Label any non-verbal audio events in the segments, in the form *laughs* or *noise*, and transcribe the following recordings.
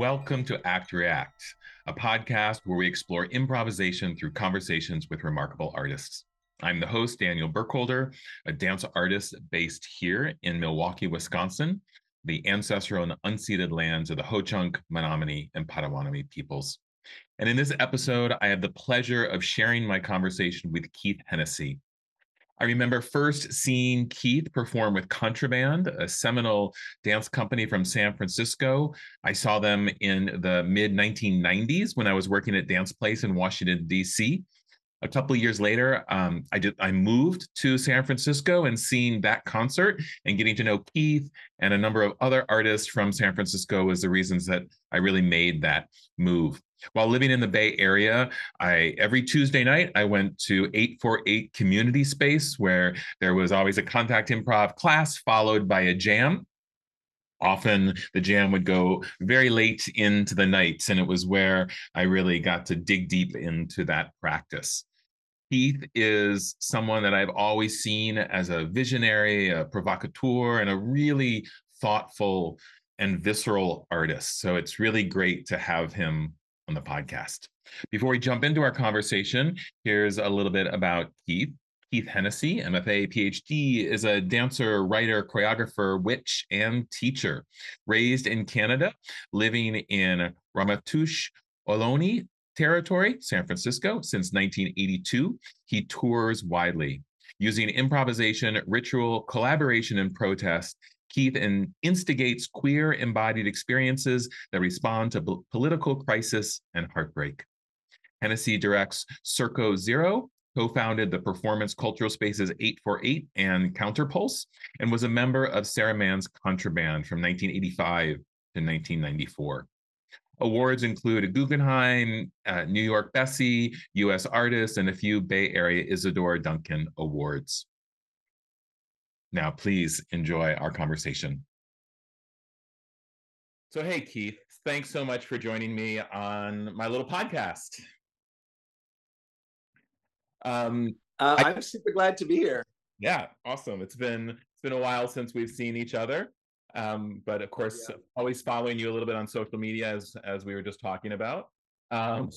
Welcome to Act React, a podcast where we explore improvisation through conversations with remarkable artists. I'm the host, Daniel Burkholder, a dance artist based here in Milwaukee, Wisconsin, the ancestral and unceded lands of the Ho-Chunk, Menominee, and Potawatomi peoples. And in this episode, I have the pleasure of sharing my conversation with Keith Hennessy, I remember first seeing Keith perform with Contraband, a seminal dance company from San Francisco. I saw them in the mid 1990s when I was working at Dance Place in Washington, D.C. A couple of years later, um, I did I moved to San Francisco and seeing that concert and getting to know Keith and a number of other artists from San Francisco was the reasons that I really made that move. While living in the Bay Area, I every Tuesday night I went to 848 Community Space where there was always a contact improv class followed by a jam. Often the jam would go very late into the night, and it was where I really got to dig deep into that practice. Keith is someone that I've always seen as a visionary, a provocateur, and a really thoughtful and visceral artist. So it's really great to have him on the podcast. Before we jump into our conversation, here's a little bit about Keith. Keith Hennessy, MFA, PhD, is a dancer, writer, choreographer, witch, and teacher. Raised in Canada, living in Ramaytush, Ohlone territory, San Francisco, since 1982, he tours widely. Using improvisation, ritual, collaboration, and protest, Keith instigates queer embodied experiences that respond to political crisis and heartbreak. Hennessy directs Circo Zero, co-founded the performance cultural spaces 848 and Counterpulse, and was a member of Sara Mann's Contraband from 1985 to 1994. Awards include a Guggenheim, uh, New York Bessie, U.S. Artist, and a few Bay Area Isadora Duncan Awards. Now, please enjoy our conversation. So, hey, Keith, thanks so much for joining me on my little podcast. Um, uh, I, I'm super glad to be here. Yeah, awesome. It's been it's been a while since we've seen each other, um, but of course, yeah. always following you a little bit on social media as as we were just talking about. Um,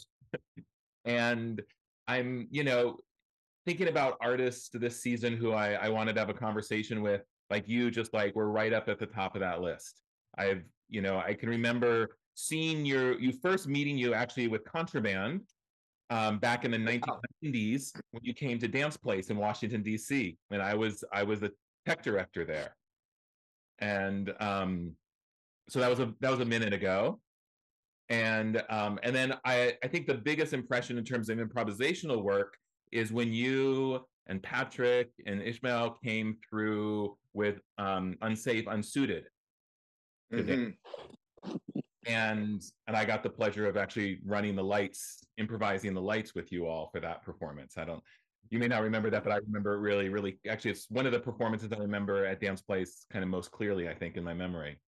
*laughs* and I'm, you know, thinking about artists this season who I, I wanted to have a conversation with, like you, just like we're right up at the top of that list. I've, you know, I can remember seeing your, you first meeting you actually with Contraband um, back in the 1990s when you came to Dance Place in Washington D.C. And I was, I was the tech director there, and um, so that was a that was a minute ago. And um, and then I I think the biggest impression in terms of improvisational work is when you and Patrick and Ishmael came through with um, Unsafe, Unsuited. Mm-hmm. And and I got the pleasure of actually running the lights, improvising the lights with you all for that performance. I don't you may not remember that, but I remember really, really actually it's one of the performances I remember at Dance Place kind of most clearly, I think, in my memory.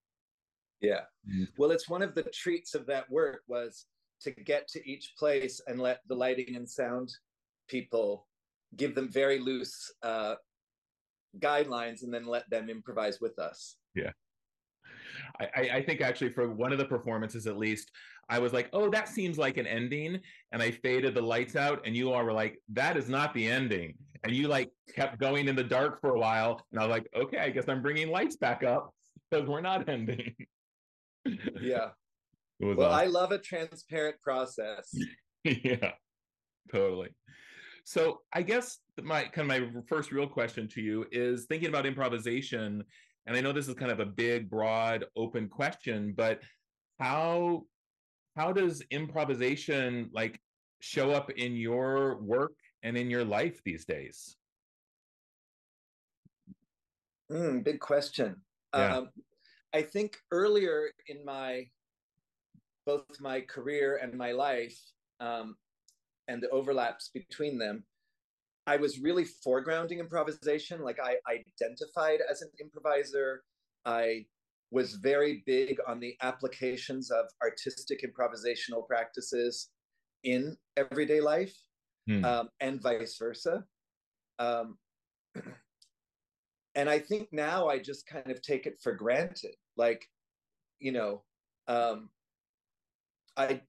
Yeah. Mm-hmm. Well, it's one of the treats of that work was to get to each place and let the lighting and sound people, give them very loose uh, guidelines, and then let them improvise with us. Yeah. I, I think actually for one of the performances at least, I was like, oh, that seems like an ending. And I faded the lights out, and you all were like, that is not the ending. And you like kept going in the dark for a while. And I was like, okay, I guess I'm bringing lights back up because we're not ending. yeah. *laughs* well, awesome. I love a transparent process. *laughs* yeah, totally. So I guess my kind of my first real question to you is thinking about improvisation, and I know this is kind of a big, broad, open question, but how how does improvisation like show up in your work and in your life these days? Mm, big question. Yeah. Um, I think earlier in my both my career and my life, um, and the overlaps between them, I was really foregrounding improvisation. Like I identified as an improviser. I was very big on the applications of artistic improvisational practices in everyday life hmm. um, and vice versa. Um, and I think now I just kind of take it for granted. Like, you know, um, I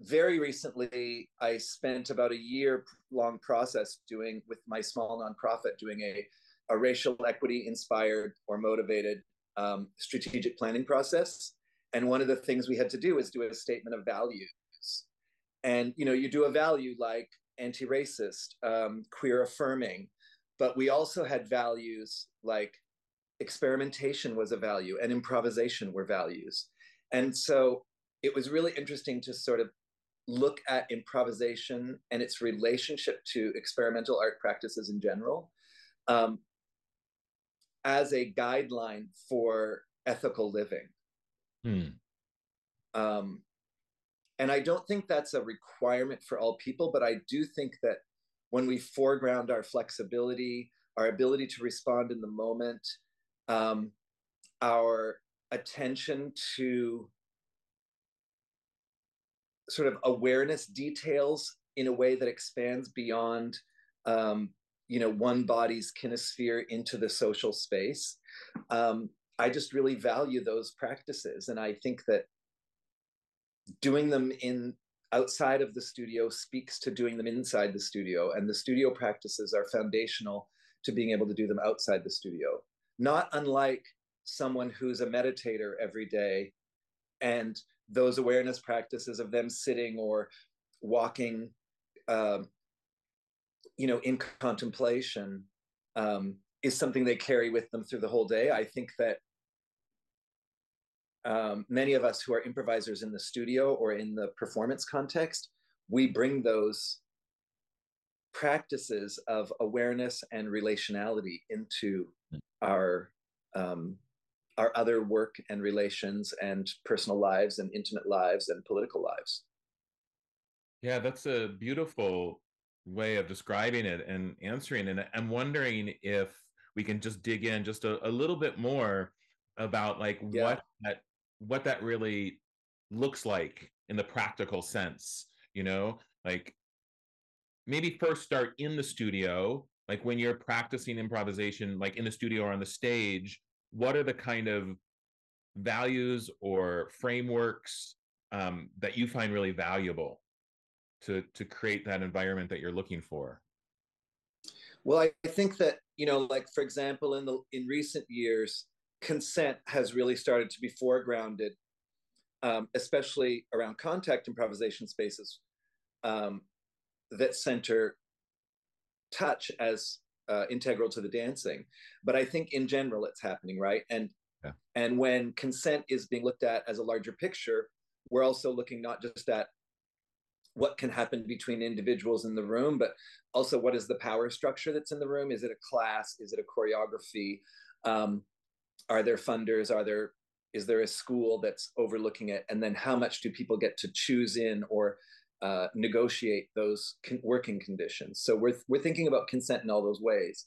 very recently I spent about a year long process doing with my small nonprofit doing a a racial equity inspired or motivated um, strategic planning process. And one of the things we had to do is do a statement of values. And you know, you do a value like anti-racist, um, queer affirming, but we also had values like experimentation was a value and improvisation were values. And so it was really interesting to sort of look at improvisation and its relationship to experimental art practices in general um, as a guideline for ethical living. Hmm. Um, and I don't think that's a requirement for all people, but I do think that when we foreground our flexibility, our ability to respond in the moment, um, our attention to sort of awareness details in a way that expands beyond um, you know one body's kinesphere into the social space. Um, i just really value those practices and i think that doing them in outside of the studio speaks to doing them inside the studio and the studio practices are foundational to being able to do them outside the studio. Not unlike someone who's a meditator every day and those awareness practices of them sitting or walking um, you know in contemplation um, is something they carry with them through the whole day i think that um, many of us who are improvisers in the studio or in the performance context we bring those practices of awareness and relationality into hmm. our um, our other work and relations and personal lives and intimate lives and political lives. Yeah, that's a beautiful way of describing it and answering. And I'm wondering if we can just dig in just a, a little bit more about like yeah. what that what that really looks like in the practical sense, you know, like maybe first start in the studio, like when you're practicing improvisation, like in the studio or on the stage, what are the kind of values or frameworks um, that you find really valuable to to create that environment that you're looking for? Well i think that you know like for example in the in recent years consent has really started to be foregrounded um, especially around contact improvisation spaces um, that center touch as uh, integral to the dancing. But I think in general it's happening, right? And yeah. and when consent is being looked at as a larger picture, we're also looking not just at what can happen between individuals in the room, but also what is the power structure that's in the room? Is it a class? Is it a choreography? Um, are there funders? Are there is there a school that's overlooking it? And then how much do people get to choose in or uh, negotiate those con- working conditions. So we're we're thinking about consent in all those ways,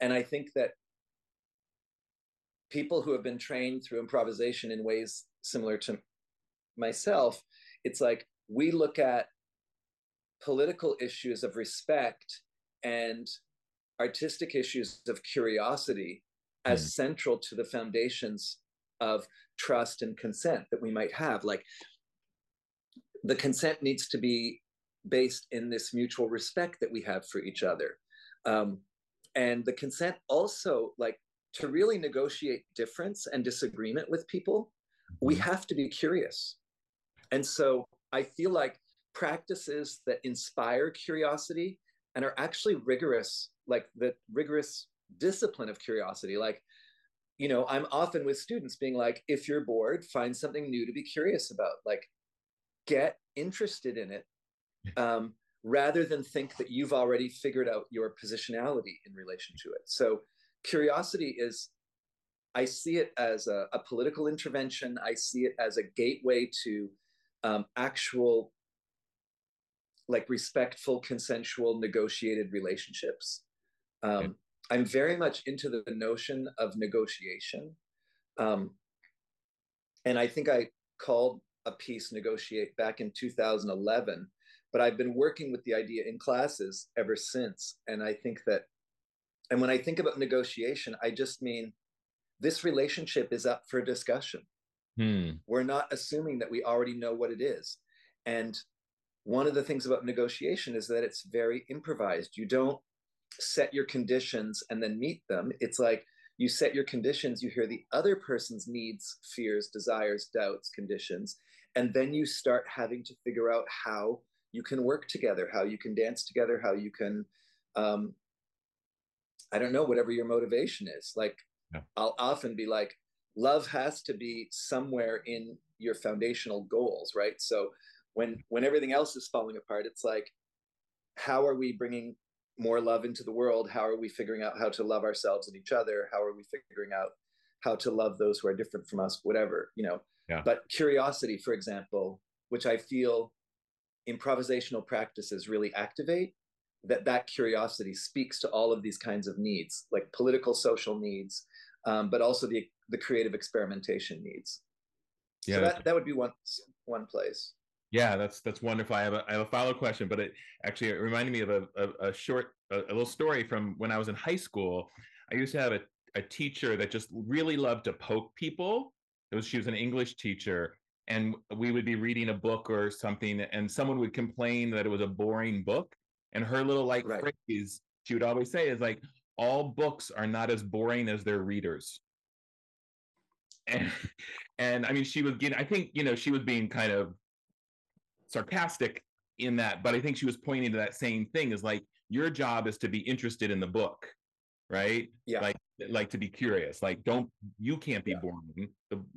and I think that people who have been trained through improvisation in ways similar to myself, it's like we look at political issues of respect and artistic issues of curiosity as mm. central to the foundations of trust and consent that we might have like the consent needs to be based in this mutual respect that we have for each other. Um, and the consent also like to really negotiate difference and disagreement with people we mm-hmm. have to be curious. And so i feel like practices that inspire curiosity and are actually rigorous like the rigorous discipline of curiosity like you know i'm often with students being like if you're bored find something new to be curious about. Like get interested in it um, rather than think that you've already figured out your positionality in relation to it. So curiosity is, I see it as a, a political intervention. I see it as a gateway to um, actual, like respectful, consensual, negotiated relationships. Um, okay. I'm very much into the notion of negotiation. Um, and I think I called a piece negotiate back in 2011 but i've been working with the idea in classes ever since. And i think that and when i think about negotiation i just mean this relationship is up for discussion. Hmm. we're not assuming that we already know what it is. And one of the things about negotiation is that it's very improvised. You don't set your conditions and then meet them. It's like you set your conditions you hear the other person's needs fears desires doubts conditions and then you start having to figure out how you can work together how you can dance together how you can um, i don't know whatever your motivation is. Like yeah. i'll often be like love has to be somewhere in your foundational goals right? So when when everything else is falling apart it's like how are we bringing more love into the world? How are we figuring out how to love ourselves and each other? How are we figuring out how to love those who are different from us? Whatever you know yeah. but curiosity for example which i feel improvisational practices really activate that that curiosity speaks to all of these kinds of needs like political social needs um, but also the the creative experimentation needs yeah so that, that would be one one place yeah, that's that's wonderful. I have a, I have a follow question, but it actually it reminded me of a, a, a short, a, a, little story from when I was in high school. I used to have a, a teacher that just really loved to poke people. It was she was an English teacher, and we would be reading a book or something, and someone would complain that it was a boring book, and her little like right. phrase she would always say is like, "All books are not as boring as their readers." And, *laughs* and I mean, she was getting. I think you know she was being kind of sarcastic in that, but I think she was pointing to that same thing is like your job is to be interested in the book, right? Yeah. Like like to be curious. Like don't you can't be yeah. boring.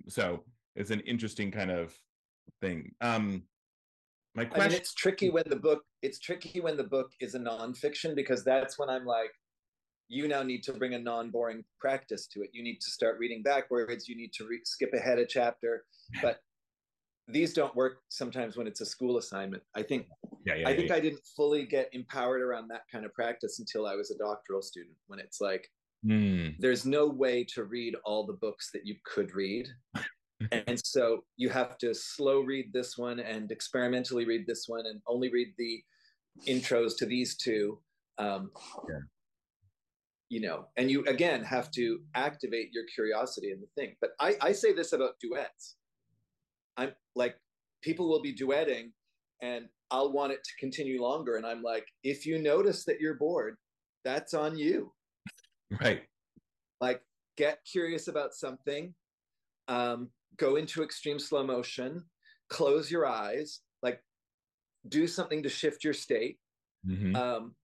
So it's an interesting kind of thing. Um my question I mean, it's tricky when the book it's tricky when the book is a nonfiction because that's when I'm like, you now need to bring a non-boring practice to it. You need to start reading backwards. You need to re- skip ahead a chapter. But these don't work sometimes when it's a school assignment. I think yeah, yeah, I think yeah, I didn't fully get empowered around that kind of practice until I was a doctoral student when it's like mm. there's no way to read all the books that you could read. *laughs* and so you have to slow read this one and experimentally read this one and only read the intros to these two. Um. You know, and you again have to activate your curiosity in the thing. But I, I say this about duets I'm like, people will be duetting and I'll want it to continue longer. And I'm like, if you notice that you're bored, that's on you. Right. Like, get curious about something, um, go into extreme slow motion, close your eyes, like, do something to shift your state. Mm-hmm. Um,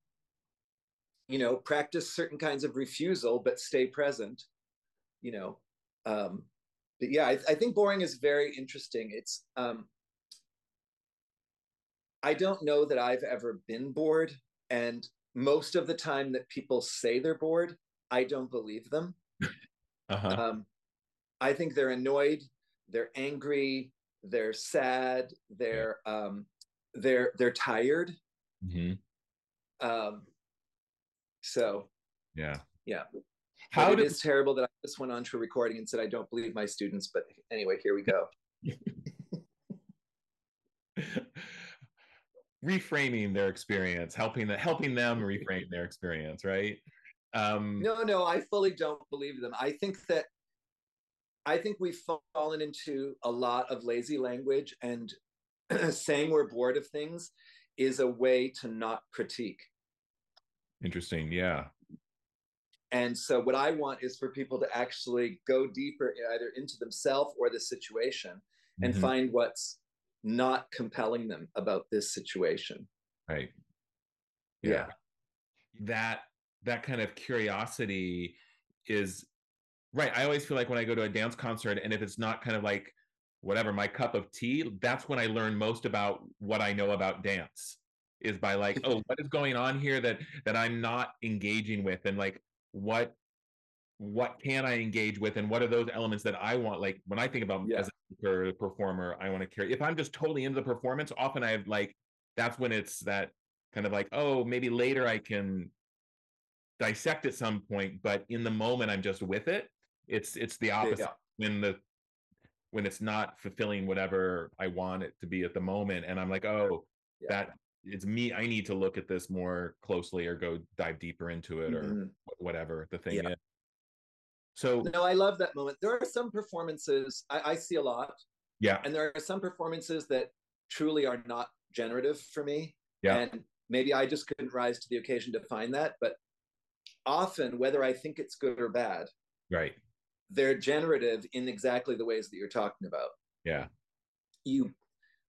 you know, practice certain kinds of refusal, but stay present. You know, um, but yeah, I, I, think boring is very interesting. It's um, I don't know that I've ever been bored, and most of the time that people say they're bored, I don't believe them. *laughs* uh-huh. um, I think they're annoyed, they're angry, they're sad, they're um, they're they're tired. Mm-hmm. Um, so yeah, yeah. How it is terrible that I just went on to a recording and said I don't believe my students, but anyway, here we go. *laughs* reframing their experience, helping the, helping them reframe their experience, right? Um, no, no, I fully don't believe them. I think that I think we've fallen into a lot of lazy language, and *clears throat* saying we're bored of things is a way to not critique. Interesting. Yeah. And so, what I want is for people to actually go deeper either into themselves or the situation and mm-hmm. find what's not compelling them about this situation. Right. Yeah. yeah. That that kind of curiosity is right. I always feel like when I go to a dance concert and if it's not kind of like whatever my cup of tea, that's when I learn most about what I know about dance is by like, *laughs* oh, what is going on here that that I'm not engaging with and like what what can I engage with and what are those elements that I want? Like when I think about yeah. as a performer, I want to carry. If I'm just totally into the performance, often I have like that's when it's that kind of like, oh, maybe later I can dissect at some point, but in the moment I'm just with it. It's it's the opposite yeah. when the when it's not fulfilling whatever I want it to be at the moment, and I'm like, oh, yeah. that it's me i need to look at this more closely or go dive deeper into it or mm-hmm. whatever the thing yeah. is So no, I love that moment. There are some performances I, I see a lot. Yeah. And there are some performances that truly are not generative for me. Yeah. And maybe I just couldn't rise to the occasion to find that. But often, whether I think it's good or bad, right, they're generative in exactly the ways that you're talking about. Yeah. You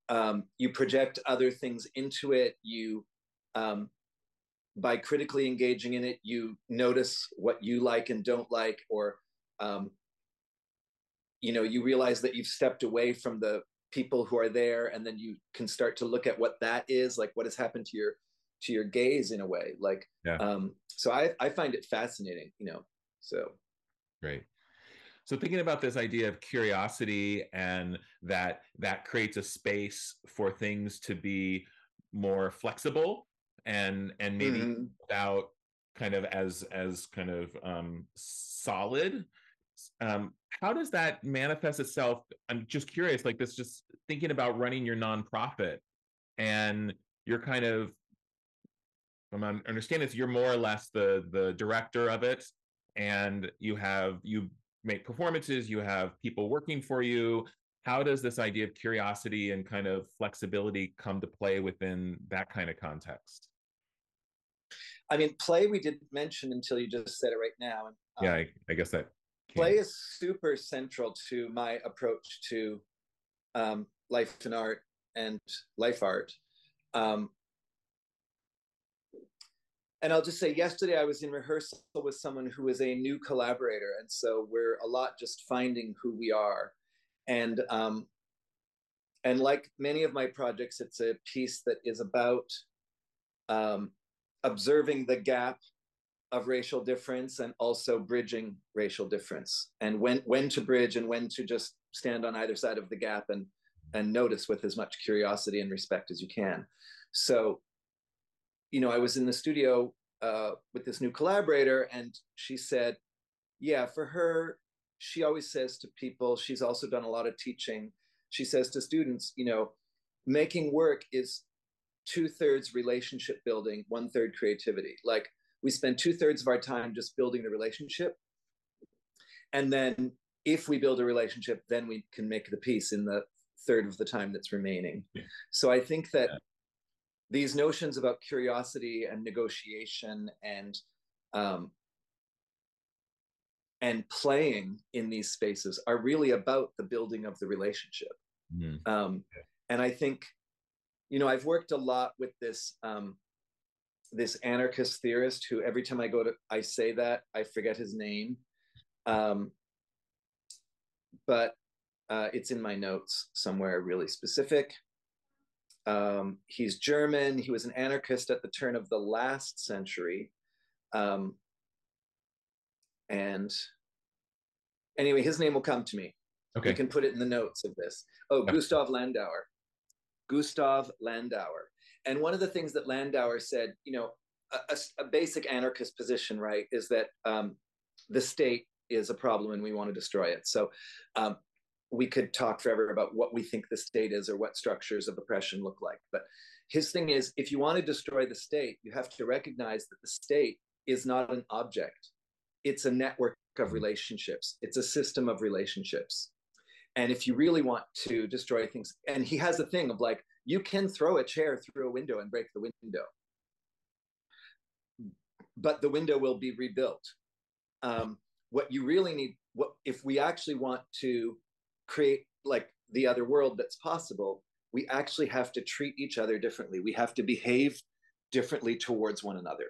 um, you project other things into it. You um, by critically engaging in it, you notice what you like and don't like, or um, you know, you realize that you've stepped away from the people who are there, and then you can start to look at what that is, like what has happened to your to your gaze in a way. Like, yeah. um, so I I find it fascinating, you know. So great. So thinking about this idea of curiosity and that that creates a space for things to be more flexible and and maybe mm-hmm. without kind of as as kind of um solid um how does that manifest itself i'm just curious like this just thinking about running your nonprofit and you're kind of I'm understanding this, you're more or less the the director of it, and you have you make performances, you have people working for you. How does this idea of curiosity and kind of flexibility come to play within that kind of context? I mean, play we didn't mention until you just said it right now. Um, yeah, I, I, guess that play is super central to my approach to um, life and art and life art. Um, and I'll just say, yesterday I was in rehearsal with someone who is a new collaborator, and so we're a lot just finding who we are, and um, and like many of my projects, it's a piece that is about um, observing the gap of racial difference and also bridging racial difference. And when when to bridge and when to just stand on either side of the gap and and notice with as much curiosity and respect as you can. So you know i was in the studio uh, with this new collaborator and she said yeah for her she always says to people she's also done a lot of teaching she says to students you know making work is two thirds relationship building, one third creativity. Like we spend two thirds of our time just building the relationship. And then if we build a relationship, then we can make the piece in the third of the time that's remaining. Yeah. So I think that. These notions about curiosity and negotiation and um, and playing in these spaces are really about the building of the relationship. Mm. Um. And I think you know, I've worked a lot with this um, this anarchist theorist who every time I go to I say that I forget his name, um, but uh, it's in my notes somewhere really specific. Um, he's German. He was an anarchist at the turn of the last century, um, and anyway, his name will come to me. Okay, we can put it in the notes of this. Oh, Gustav Landauer. Gustav Landauer. And one of the things that Landauer said, you know, a, a basic anarchist position, right, is that um, the state is a problem and we want to destroy it. So um, we could talk forever about what we think the state is or what structures of oppression look like. But his thing is if you want to destroy the state, you have to recognize that the state is not an object, it's a network of relationships, it's a system of relationships. And if you really want to destroy things, and he has a thing of like, you can throw a chair through a window and break the window, but the window will be rebuilt. Um, what you really need, what if we actually want to create like the other world that's possible, we actually have to treat each other differently. We have to behave differently towards one another.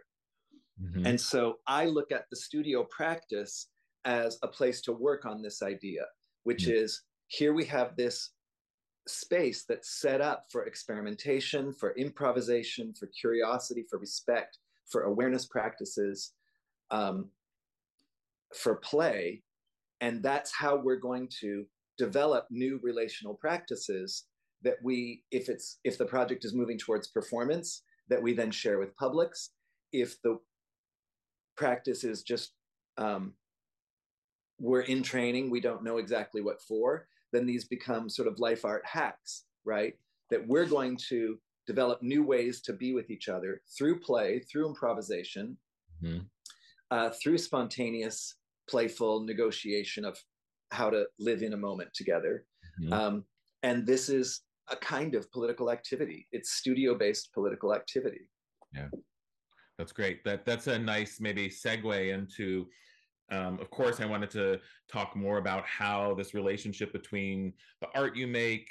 Mm-hmm. And so I look at the studio practice as a place to work on this idea, which mm-hmm. is here we have this space that's set up for experimentation, for improvisation, for curiosity, for respect, for awareness practices, um, for play. And that's how we're going to develop new relational practices that we, if it's if the project is moving towards performance, that we then share with publics. If the practice is just um, we're in training, we don't know exactly what for, then these become sort of life art hacks, right? That we're going to develop new ways to be with each other through play, through improvisation, mm-hmm. uh, through spontaneous playful negotiation of how to live in a moment together. Mm-hmm. Um, and this is a kind of political activity. It's studio-based political activity. Yeah, that's great. That that's a nice maybe segue into. Um, of course, I wanted to talk more about how this relationship between the art you make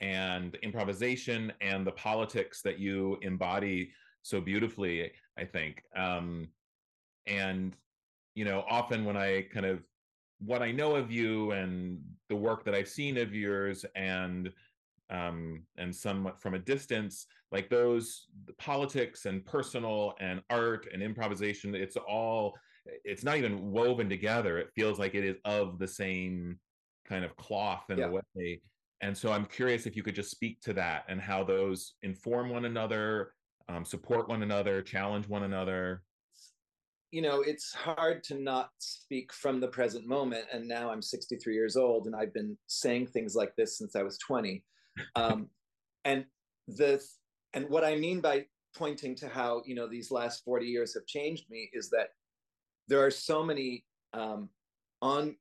and the improvisation and the politics that you embody so beautifully. I think, um, and you know, often when I kind of what I know of you and the work that I've seen of yours and um, and somewhat from a distance, like those politics and personal and art and improvisation, it's all it's not even woven together. It feels like it is of the same kind of cloth in yeah. a way. And so I'm curious if you could just speak to that and how those inform one another, um, support one another, challenge one another you know, it's hard to not speak from the present moment. And now I'm 63 years old, and I've been saying things like this since I was 20. *laughs* Um, and the and what I mean by pointing to how you know these last 40 years have changed me is that there are so many um, on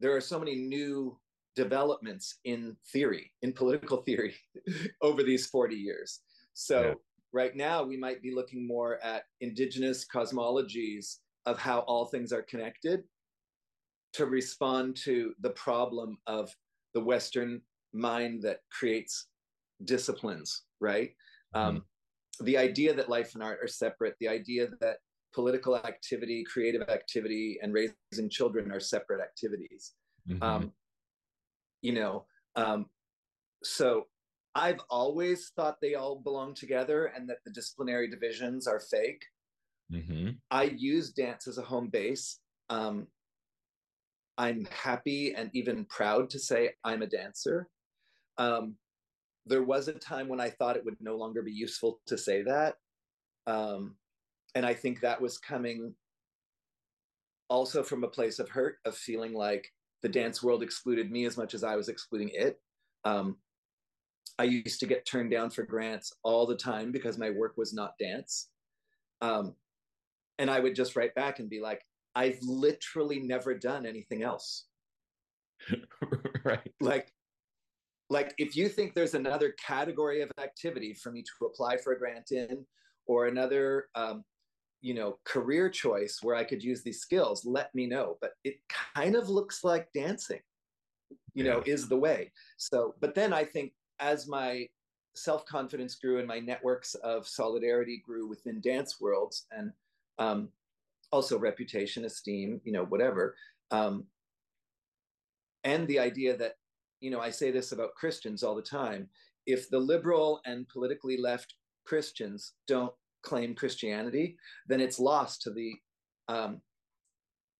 there are so many new developments in theory in political theory *laughs* over these 40 years so right now we might be looking more at indigenous cosmologies of how all things are connected to respond to the problem of the western mind that creates disciplines right mm-hmm. um, the idea that life and art are separate the idea that political activity creative activity and raising children are separate activities mm-hmm. um, you know um, so I've always thought they all belong together and that the disciplinary divisions are fake. Mm-hmm. I use dance as a home base. Um, I'm happy and even proud to say I'm a dancer. Um, there was a time when I thought it would no longer be useful to say that. Um, and I think that was coming also from a place of hurt, of feeling like the dance world excluded me as much as I was excluding it. Um, I used to get turned down for grants all the time because my work was not dance. Um, and I would just write back and be like, I've literally never done anything else. *laughs* right. Like, like if you think there's another category of activity for me to apply for a grant in, or another, um, you know, career choice where I could use these skills, let me know. But it kind of looks like dancing, you yeah. know, is the way. So, but then I think as my self confidence grew and my networks of solidarity grew within dance worlds and um, also reputation, esteem, you know, whatever. Um, and the idea that, you know, I say this about Christians all the time if the liberal and politically left Christians don't claim Christianity, then it's lost to the um,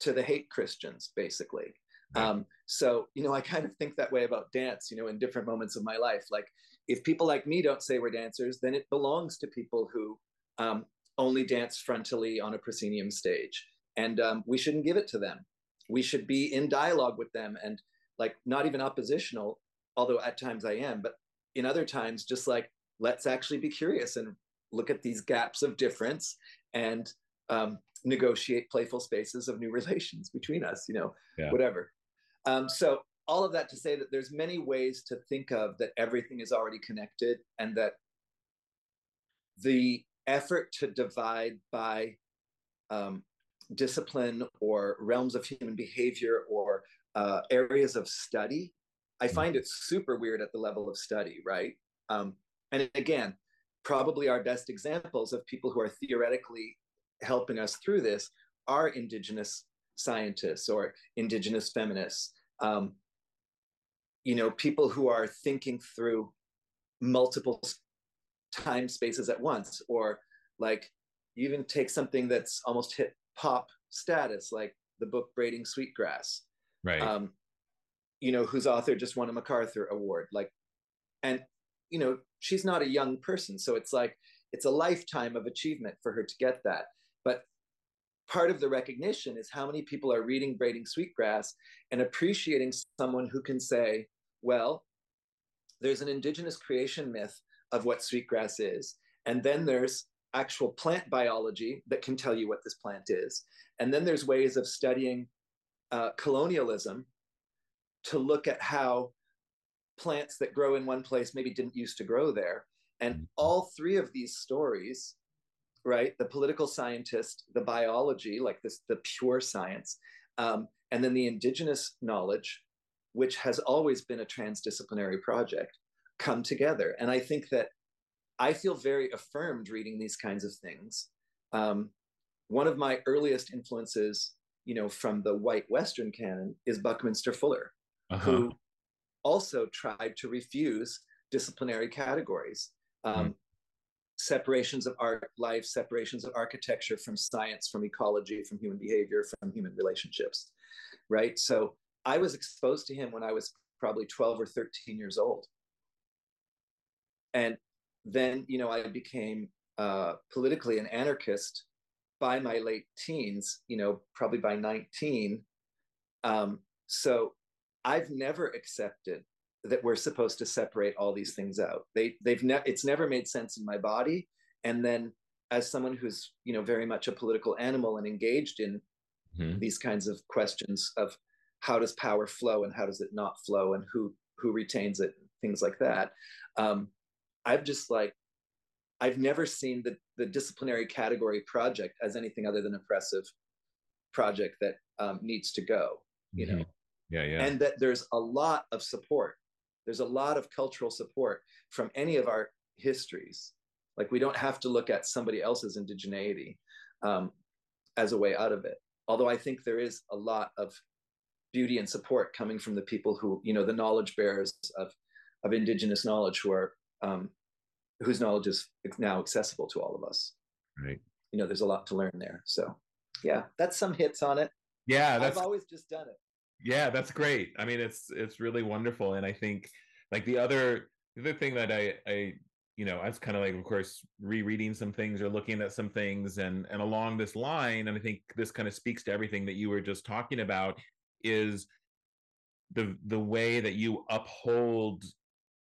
to the hate Christians, basically. Um, so, you know, I kind of think that way about dance, you know, in different moments of my life. Like, if people like me don't say we're dancers, then it belongs to people who um, only dance frontally on a proscenium stage. And um, we shouldn't give it to them. We should be in dialogue with them and, like, not even oppositional, although at times I am, but in other times, just like, let's actually be curious and look at these gaps of difference and um, negotiate playful spaces of new *laughs* relations between us, you know, yeah. whatever. Um, so all of that to say that there's many ways to think of that everything is already connected and that the effort to divide by um, discipline or realms of human behavior or uh, areas of study, I mm. find it super weird at the level of study, right? Um, and again, probably our best examples of people who are theoretically helping us through this are indigenous scientists or indigenous feminists um, you know people who are thinking through multiple time spaces at once or like you even take something that's almost hit pop status like the book braiding sweetgrass right. um, you know whose author just won a macarthur award like and you know she's not a young person so it's like it's a lifetime of achievement for her to get that but part of the recognition is how many people are reading Braiding Sweetgrass and appreciating someone who can say, well, there's an indigenous creation myth of what sweetgrass is. And then there's actual plant biology that can tell you what this plant is. And then there's ways of studying uh, colonialism to look at how plants that grow in one place maybe didn't used to grow there. And mm-hmm. all three of these stories, right? The political scientist, the biology, like this, the pure science, um, and then the indigenous knowledge, which has always been a transdisciplinary project, come together. And I think that I feel very affirmed reading these kinds of things. Um, one of my earliest influences, you know, from the white Western canon is Buckminster Fuller, uh-huh. who also tried to refuse disciplinary categories. Um, mm. Separations of art, life, separations of architecture from science, from ecology, from human behavior, from human relationships, right? So I was exposed to him when I was probably 12 or 13 years old. And then, you know, I became uh, politically an anarchist by my late teens, you know, probably by 19. Um, so I've never accepted that we're supposed to separate all these things out. They they've never it's never made sense in my body. And then as someone who's you know very much a political animal and engaged in mm-hmm. these kinds of questions of how does power flow and how does it not flow and who who retains it things like that um, i've just like i've never seen the the disciplinary category project as anything other than oppressive project that um, needs to go you mm-hmm. know yeah, yeah. And that there's a lot of support. There's a lot of cultural support from any of our histories. Like we don't have to look at somebody else's indigeneity um, as a way out of it. Although I think there is a lot of beauty and support coming from the people who, you know, the knowledge bearers of of indigenous knowledge who are um, whose knowledge is now accessible to all of us. Right. You know, there's a lot to learn there. So, yeah, that's some hits on it. Yeah, I've always just done it yeah that's great. I mean it's it's really wonderful and i think like the other the other thing that i i you know i was kind of like of course rereading some things or looking at some things and and along this line and i think this kind of speaks to everything that you were just talking about is the the way that you uphold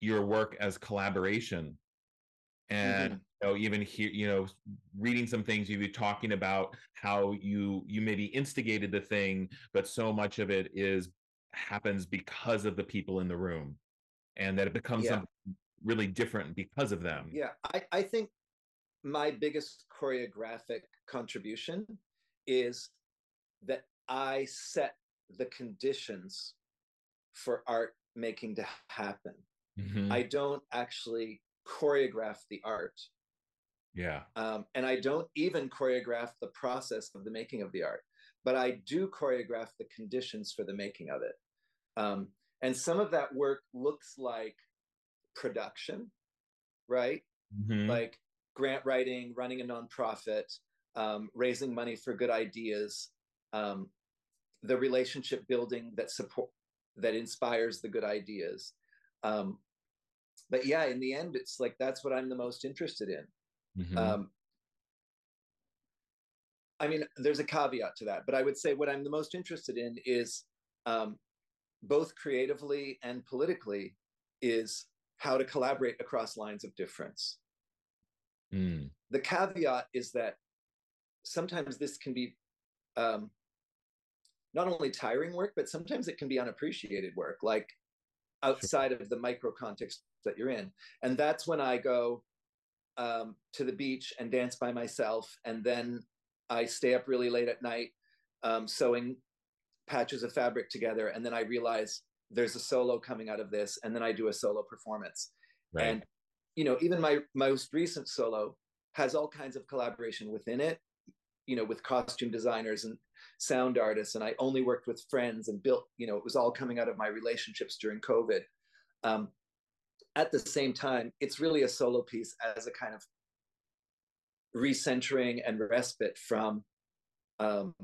your work as collaboration and mm-hmm know even here you know reading some things you be talking about how you you maybe instigated the thing but so much of it is happens because of the people in the room and that it becomes yeah. something really different because of them yeah I, I think my biggest choreographic contribution is that i set the conditions for art making to happen mm-hmm. i don't actually choreograph the art yeah. Um, and I don't even choreograph the process of the making of the art, but I do choreograph the conditions for the making of it. Um, and some of that work looks like production, right? Mm-hmm. Like grant writing, running a nonprofit, um, raising money for good ideas, um, the relationship building that support that inspires the good ideas. Um, but yeah, in the end, it's like that's what I'm the most interested in. Mm-hmm. Um, I mean, there's a caveat to that, but I would say what I'm the most interested in is um, both creatively and politically is how to collaborate across lines of difference. Mm. The caveat is that sometimes this can be um, not only tiring work, but sometimes it can be unappreciated work, like outside sure. of the micro context that you're in. And that's when I go, um, to the beach and dance by myself. And then I stay up really late at night um, sewing patches of fabric together. And then I realize there's a solo coming out of this. And then I do a solo performance. Right. And, you know, even my most recent solo has all kinds of collaboration within it, you know, with costume designers and sound artists. And I only worked with friends and built, you know, it was all coming out of my relationships during COVID. Um, at the same time, it's really a solo piece as a kind of recentering and respite from um,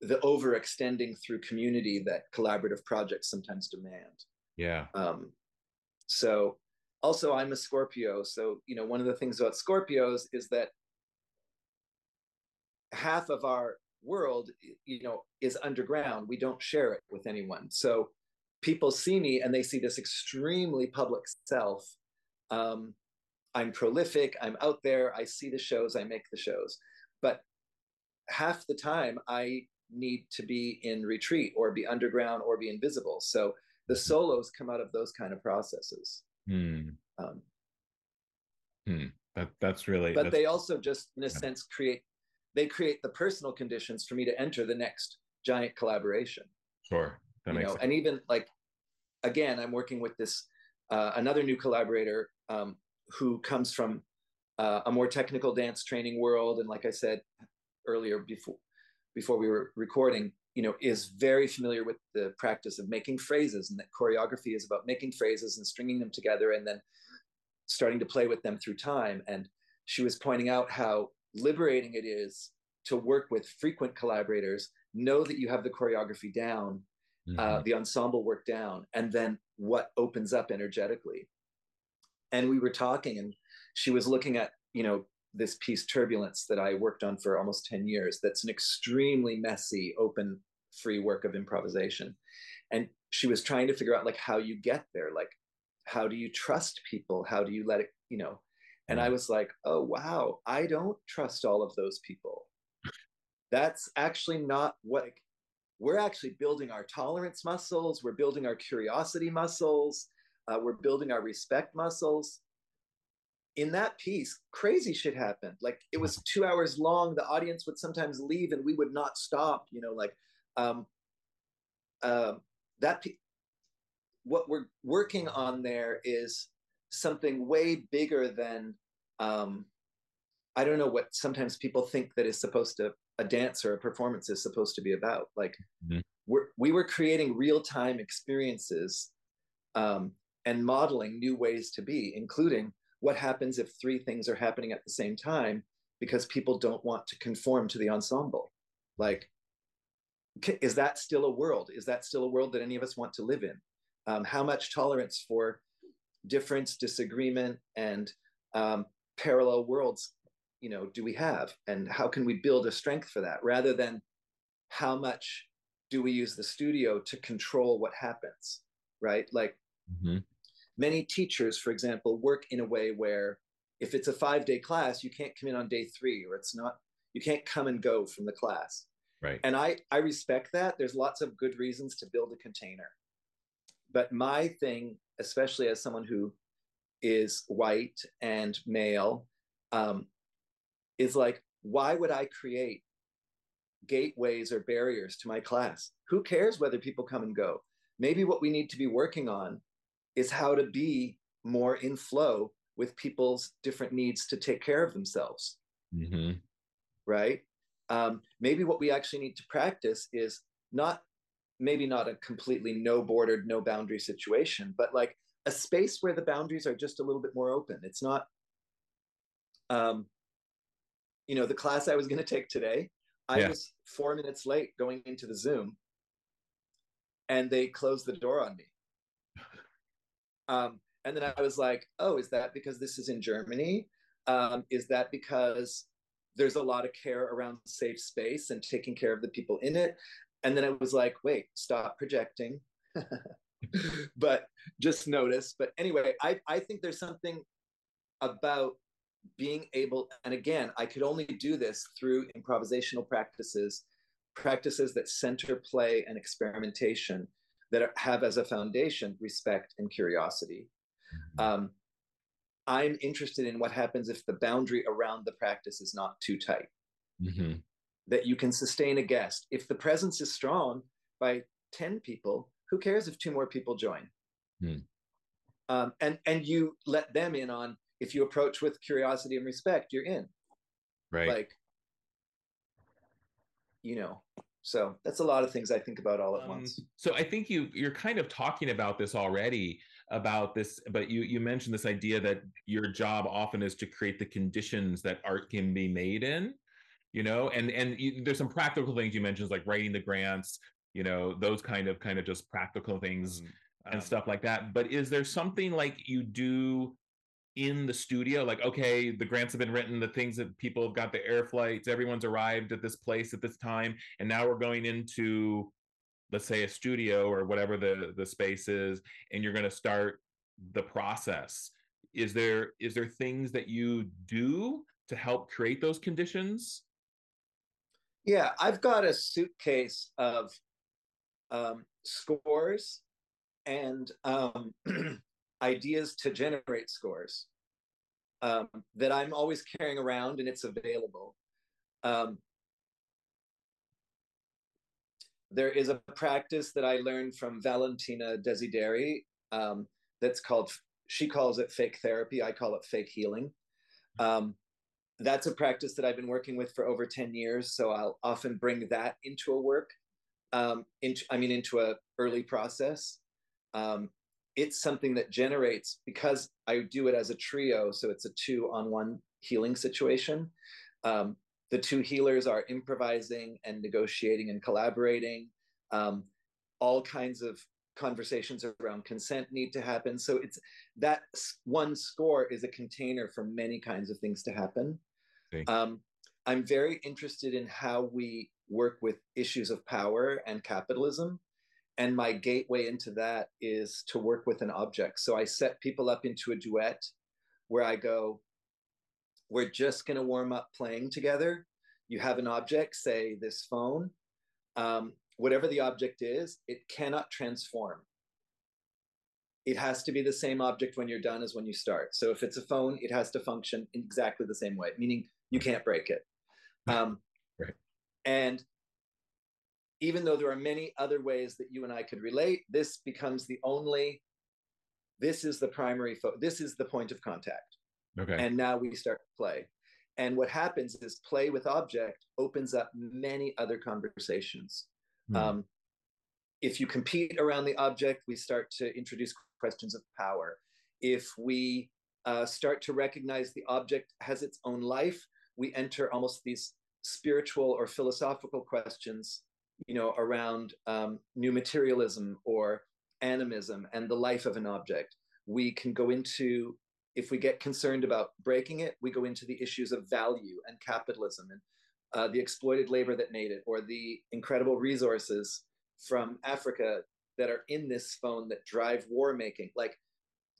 the overextending through community that collaborative projects sometimes demand. Yeah. Um, so also I'm a Scorpio. So, you know, one of the things about Scorpios is that half of our world, you know, is underground. We don't share it with anyone. So people see me and they see this extremely public self. Um, I'm prolific, I'm out there, I see the shows, I make the shows. But half the time, I need to be in retreat or be underground or be invisible. So the solos come out of those kind of processes. Hmm. Um, hmm. That that's really. But that's, they also just, in a yeah. sense, create they create the personal conditions for me to enter the next giant collaboration. Sure, that you know, sense. And even like, again, I'm working with this uh, another new collaborator um, who comes from uh, a more technical dance training world, and like I said earlier before before we were recording, you know, is very familiar with the practice of making phrases, and that choreography is about making phrases and stringing them together, and then starting to play with them through time. And she was pointing out how liberating it is to work with frequent collaborators, know that you have the choreography down, mm-hmm. uh, the ensemble work down, and then what opens up energetically. And we were talking, and she was looking at, you know, this piece turbulence that i worked on for almost 10 years that's an extremely messy open free work of improvisation and she was trying to figure out like how you get there like how do you trust people how do you let it you know and i mm. was like oh wow i don't trust all of those people that's actually not what we're actually building our tolerance muscles we're building our curiosity muscles uh, we're building our respect muscles in that piece, crazy shit happened. Like it was two hours long. The audience would sometimes leave and we would not stop, you know, like um, uh, that. what we're working on there is something way bigger than um, I don't know what sometimes people think that is supposed to a dance or a performance is supposed to be about. Like mm-hmm. we're, we were creating real time experiences um, and modeling new ways to be, including what happens if three things are happening at the same time because people don't want to conform to the ensemble like is that still a world is that still a world that any of us want to live in um, how much tolerance for difference disagreement and um, parallel worlds you know do we have and how can we build a strength for that rather than how much do we use the studio to control what happens right like mm-hmm. Many teachers, for example, work in a way where if it's a five day class, you can't come in on day three, or it's not, you can't come and go from the class. Right. And I, I respect that. There's lots of good reasons to build a container. But my thing, especially as someone who is white and male, um, is like, why would I create gateways or barriers to my class? Who cares whether people come and go? Maybe what we need to be working on is how to be more in flow with people's different needs to take care of themselves. Mm-hmm. Right. Um, maybe what we actually need to practice is not maybe not a completely no bordered, no boundary situation, but like a space where the boundaries are just a little bit more open. It's not, um, you know, the class I was going to take today, I yeah. was four minutes late going into the Zoom and they closed the door on me. Um, and then I was like, oh, is that because this is in Germany? Um, is that because there's a lot of care around safe space and taking care of the people in it? And then I was like, wait, stop projecting. *laughs* but just notice. But anyway, I, I think there's something about being able, and again, I could only do this through improvisational practices, practices that center play and experimentation that have as a foundation respect and curiosity. Mm-hmm. Um, I'm interested in what happens if the boundary around the practice is not too tight. Mm-hmm. That you can sustain a guest. If the presence is strong by 10 people, who cares if two more people join? Mm. Um, and and you let them in on if you approach with curiosity and respect, you're in. Right. Like, you know, so that's a lot of things I think about all at um, once. So I think you you're kind of talking about this already about this, but you you mentioned this idea that your job often is to create the conditions that art can be made in, you know, and and you, there's some practical things you mentioned like writing the grants, you know, those kind of kind of just practical things mm-hmm. and um, stuff like that. But is there something like you do in the studio like okay the grants have been written the things that people have got the air flights everyone's arrived at this place at this time and now we're going into let's say a studio or whatever the the space is and you're going to start the process. Is there is there things that you do to help create those conditions? Yeah, I've got a suitcase of um, scores and um, *clears throat* ideas to generate scores um, that I'm always carrying around and it's available. Um, there is a practice that I learned from Valentina Desideri um, that's called, she calls it fake therapy. I call it fake healing. Um, that's a practice that I've been working with for over 10 years. So I'll often bring that into a work, um, into, I mean, into a early process. Um, it's something that generates because I do it as a trio. So it's a two on one healing situation. Um, the two healers are improvising and negotiating and collaborating. Um, all kinds of conversations around consent need to happen. So it's that one score is a container for many kinds of things to happen. Um, I'm very interested in how we work with issues of power and capitalism. And my gateway into that is to work with an object. So I set people up into a duet where I go, we're just going to warm up playing together. You have an object, say this phone. Um, whatever the object is, it cannot transform. It has to be the same object when you're done as when you start. So if it's a phone, it has to function in exactly the same way, meaning you can't break it. *laughs* Um, right. And even though there are many other ways that you and I could relate, this becomes the only, this is the primary, fo- this is the point of contact. Okay. And now we start to play. And what happens is play with object opens up many other conversations. Hmm. Um, if you compete around the object, we start to introduce questions of power. If we uh, start to recognize the object has its own life, we enter almost these spiritual or philosophical questions, you know, around um, new materialism or animism and the life of an object. We can go into, if we get concerned about breaking it, we go into the issues of value and capitalism and uh, the exploited labor that made it, or the incredible resources from Africa that are in this phone that drive war making. Like,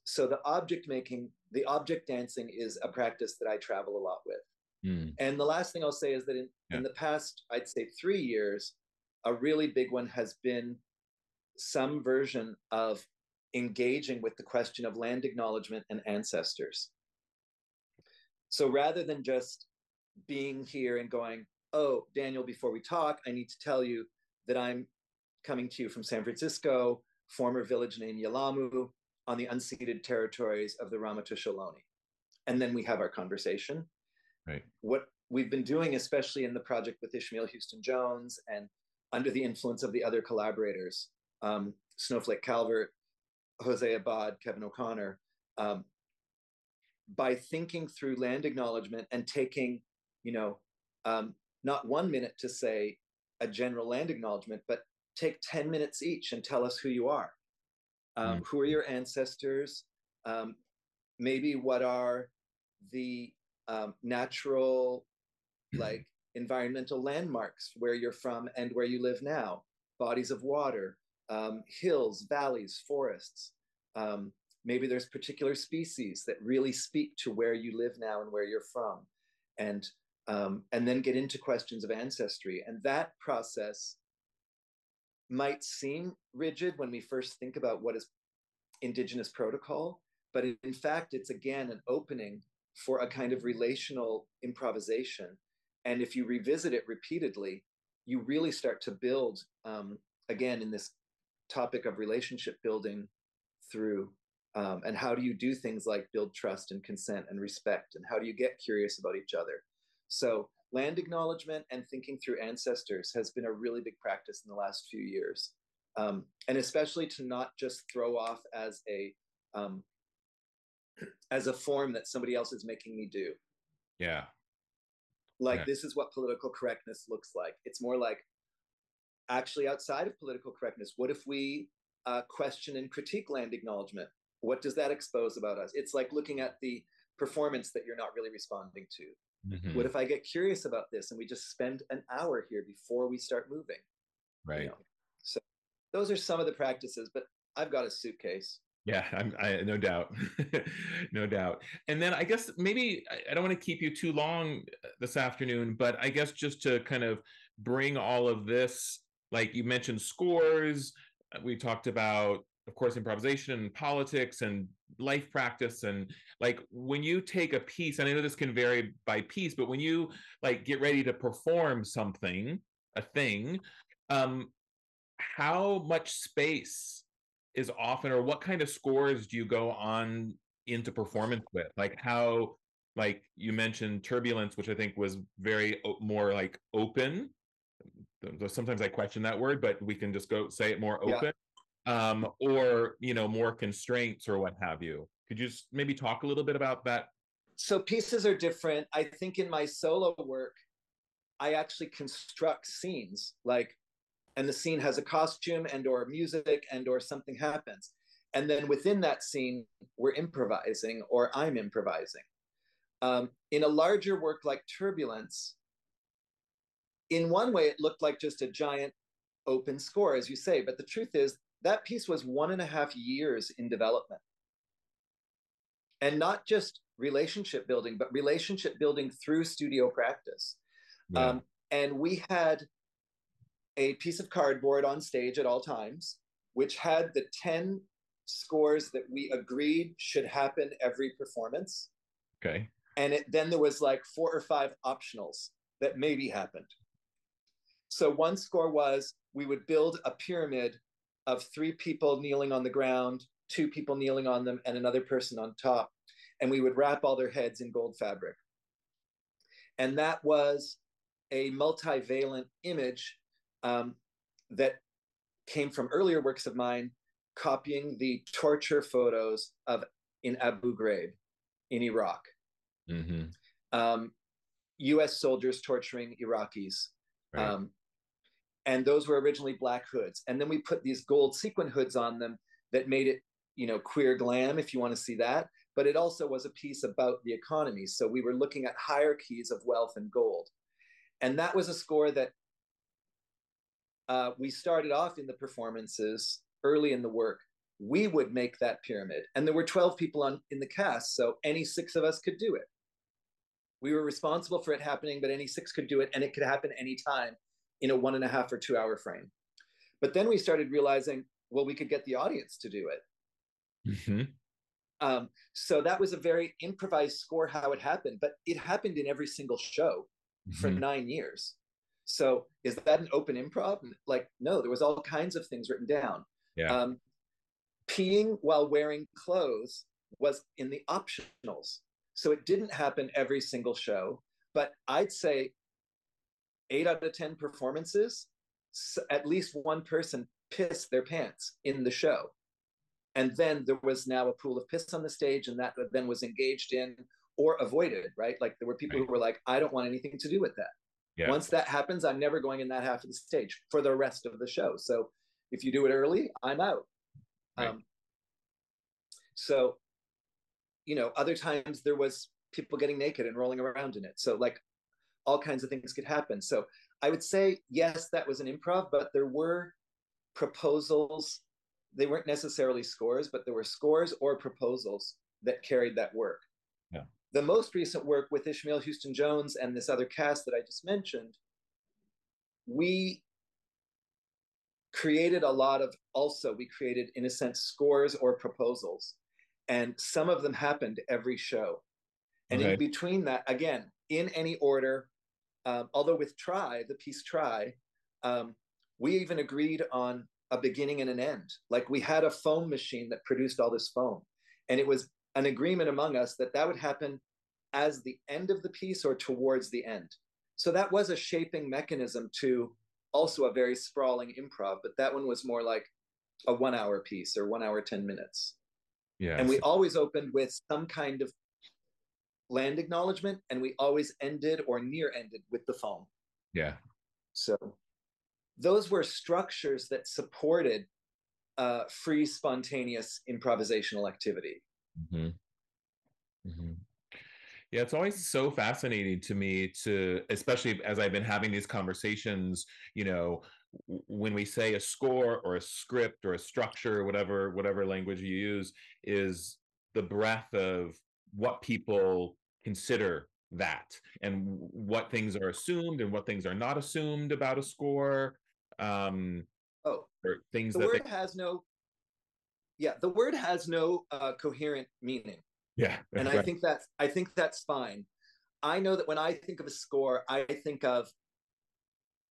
so the object making, the object dancing is a practice that I travel a lot with. Mm. And the last thing I'll say is that in, yeah. in the past, I'd say three years, a really big one has been some version of engaging with the question of land acknowledgement and ancestors. So rather than just being here and going, oh, Daniel, before we talk, I need to tell you that I'm coming to you from San Francisco, former village named Yelamu, on the unceded territories of the Ramaytush Ohlone. And then we have our conversation. Right. What we've been doing, especially in the project with Ishmael Houston Jones and under the influence of the other collaborators, um, Snowflake Calvert, Jose Abad, Kevin O'Connor, um, by thinking through land acknowledgement and taking, you know, um, not one minute to say a general land acknowledgement, but take 10 minutes each and tell us who you are. Um, mm. Who are your ancestors? Um, maybe what are the um, natural, mm-hmm. like environmental landmarks where you're from and where you live now, bodies of water, um, hills, valleys, forests. Um, maybe there's particular species that really speak to where you live now and where you're from, and um, and then get into questions of ancestry. And that process might seem rigid when we first think about what is indigenous protocol, but in fact, it's again an opening for a kind of relational improvisation. And if you revisit it repeatedly, you really start to build, um, again, in this topic of relationship building through. Um, and how do you do things like build trust and consent and respect? And how do you get curious about each other? So, land acknowledgement and thinking through ancestors has been a really big practice in the last few years. Um, and especially to not just throw off as a um, *clears throat* as a form that somebody else is making me do. Yeah. Like yeah. this is what political correctness looks like. It's more like actually outside of political correctness. What if we uh, question and critique land acknowledgement? What does that expose about us? It's like looking at the performance that you're not really responding to. Mm-hmm. What if I get curious about this and we just spend an hour here before we start moving? Right. You know? So those are some of the practices, but I've got a suitcase. Yeah, I'm, I no doubt, *laughs* no doubt. And then I guess maybe I don't want to keep you too long uh, this afternoon, but I guess just to kind of bring all of this like you mentioned scores uh, we talked about of course improvisation and politics and life practice and like when you take a piece and i know this can vary by piece but when you like get ready to perform something a thing um how much space is often or what kind of scores do you go on into performance with? Like how like you mentioned turbulence which i think was very more like open. Sometimes i question that word but we can just go say it more open. Yeah. um or you know more constraints or what have you. Could you just maybe talk a little bit about that? So pieces are different. I think in my solo work i actually construct scenes like and the scene has a costume and or music and or something happens. And then within that scene we're improvising or i'm improvising. Um, in a larger work like turbulence in one way it looked like just a giant open score as you say but the truth is that piece was one and a half years in development. And not just relationship building but relationship building through studio practice. Yeah. um, and we had a piece of cardboard on stage at all times, which had the 10 scores that we agreed should happen every performance. Okay. And it, then there was like four or five optionals that maybe happened. So one score was we would build a pyramid of three people kneeling on the ground, two people kneeling on them, and another person on top. And we would wrap all their heads in gold fabric. And that was a multivalent image um, that came from earlier works of mine, copying the torture photos of in Abu Ghraib in Iraq. Mm-hmm. Um, U.S. soldiers torturing Iraqis. Right. Um, and those were originally black hoods. And then we put these gold sequin hoods on them that made it, you know, queer glam, if you want to see that. But it also was a piece about the economy. So we were looking at hierarchies of wealth and gold. And that was a score that uh, we started off in the performances early in the work. We would make that pyramid, and there were 12 people on in the cast, so any six of us could do it. We were responsible for it happening, but any six could do it, and it could happen anytime in a one and a half or two hour frame. But then we started realizing, well, we could get the audience to do it. Mm-hmm. Um, so that was a very improvised score how it happened, but it happened in every single show mm-hmm. for nine years. So is that an open improv? Like, no, there was all kinds of things written down. Yeah. Um, peeing while wearing clothes was in the optionals. So it didn't happen every single show, but I'd say eight out of 10 performances, at least one person pissed their pants in the show. And then there was now a pool of piss on the stage, and that then was engaged in or avoided, right? Like there were people right. who were like, I don't want anything to do with that. Yeah. Once that happens, I'm never going in that half of the stage for the rest of the show. So if you do it early, I'm out. Right. Um, so, you know, other times there was people getting naked and rolling around in it. So like all kinds of things could happen. So I would say, yes, that was an improv, but there were proposals. They weren't necessarily scores, but there were scores or proposals that carried that work. The most recent work with Ishmael Houston Jones and this other cast that I just mentioned, we created a lot of also, we created, in a sense, scores or proposals. And some of them happened every show. And okay. in between that, again, in any order, um, although with Try, the piece Try, um, we even agreed on a beginning and an end. Like we had a foam machine that produced all this foam. And it was an agreement among us that that would happen as the end of the piece or towards the end. So that was a shaping mechanism to also a very sprawling improv, but that one was more like a one hour piece or one hour, 10 minutes. Yeah. And we always opened with some kind of land acknowledgement and we always ended or near ended with the foam. Yeah. So those were structures that supported uh, free, spontaneous improvisational activity. Mm-hmm. Mm-hmm. Yeah, it's always so fascinating to me to, especially as I've been having these conversations, you know, when we say a score or a script or a structure, whatever, whatever language you use, is the breadth of what people consider that and what things are assumed and what things are not assumed about a score um oh or things the that word they, has no yeah the word has no uh, coherent meaning. Yeah and right. i think that's i think that's fine. I know that when i think of a score i think of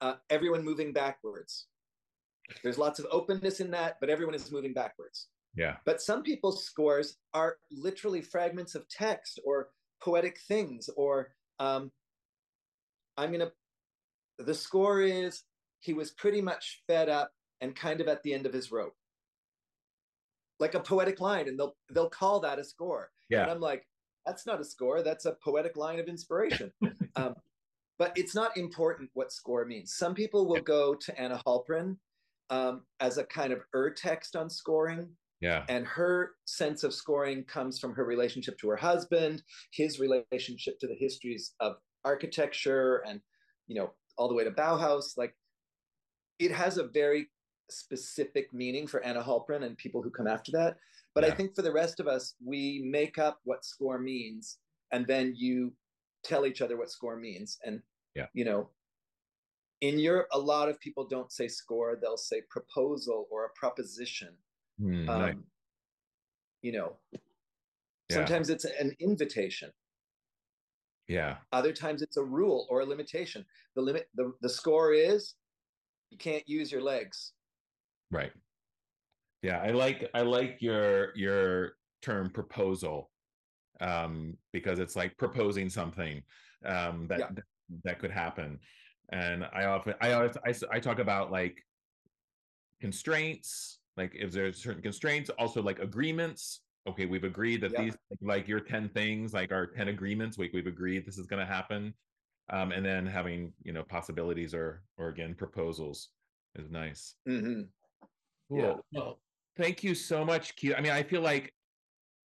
uh, everyone moving backwards. There's lots of openness in that but everyone is moving backwards. Yeah. But some people's scores are literally fragments of text or poetic things or um, i'm gonna the score is he was pretty much fed up and kind of at the end of his rope like a poetic line and they'll they'll call that a score. Yeah. And i'm like that's not a score. That's a poetic line of inspiration. *laughs* Um, but it's not important what score means. Some people will go to anna halprin um, as a kind of ur text on scoring yeah. and her sense of scoring comes from her relationship to her husband his relationship to the histories of architecture and you know all the way to bauhaus. Like it has a very specific meaning for anna halprin and people who come after that. But yeah. i think for the rest of us we make up what score means and then you tell each other what score means. And yeah. you know in europe a lot of people don't say score they'll say proposal or a proposition. Mm, um, nice. you know Yeah. sometimes it's an invitation. Yeah. Other times it's a rule or a limitation. The limit the, the score is you can't use your legs right. Yeah i like i like your your term proposal um because it's like proposing something um that Yeah. that, that could happen. And i often i always I, I talk about like constraints like if there's certain constraints also like agreements. Okay we've agreed that Yeah. these like your 10 things like our 10 agreements like we've agreed this is going to happen. Um and then having you know possibilities or or again proposals is nice. Hmm Cool. Yeah. Well, thank you so much, Keith. I mean, I feel like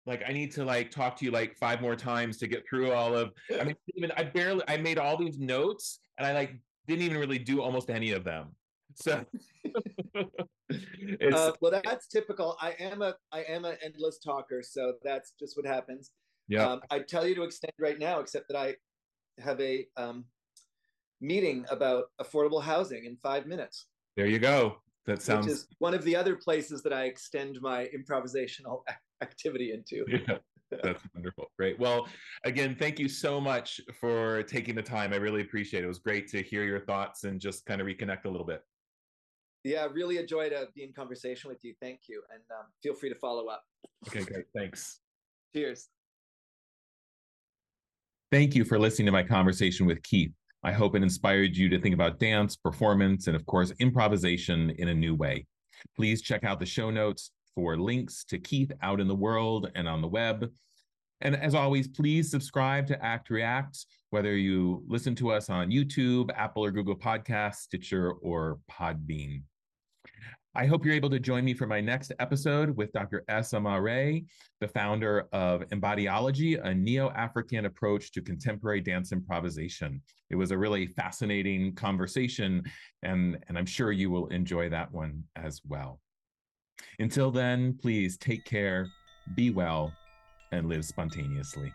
like I need to like talk to you like five more times to get through all of I mean *laughs* even I barely I made all these notes and I like didn't even really do almost any of them. So *laughs* *laughs* it's uh, well that's typical i am a i am an endless talker so that's just what happens yeah. um, i tell you to extend right now except that i have a um, meeting about affordable housing in five minutes there you go. That sounds which is one of the other places that I extend my improvisational activity into. *laughs* yeah, that's wonderful. Great. Well, again, thank you so much for taking the time. I really appreciate it. It was great to hear your thoughts and just kind of reconnect a little bit. Yeah, really a joy to be in conversation with you. Thank you. And um, feel free to follow up. Okay, great. Thanks. Cheers. Thank you for listening to my conversation with Keith. I hope it inspired you to think about dance, performance, and of course, improvisation in a new way. Please check out the show notes for links to Keith out in the world and on the web. And as always, please subscribe to Act React, whether you listen to us on YouTube, Apple or Google Podcasts, Stitcher, or Podbean. I hope you're able to join me for my next episode with Dr. S. Ama Wray, the founder of Embodiology, a neo African approach to contemporary dance improvisation. It was a really fascinating conversation, and, and I'm sure you will enjoy that one as well. Until then, please take care, be well, and live spontaneously.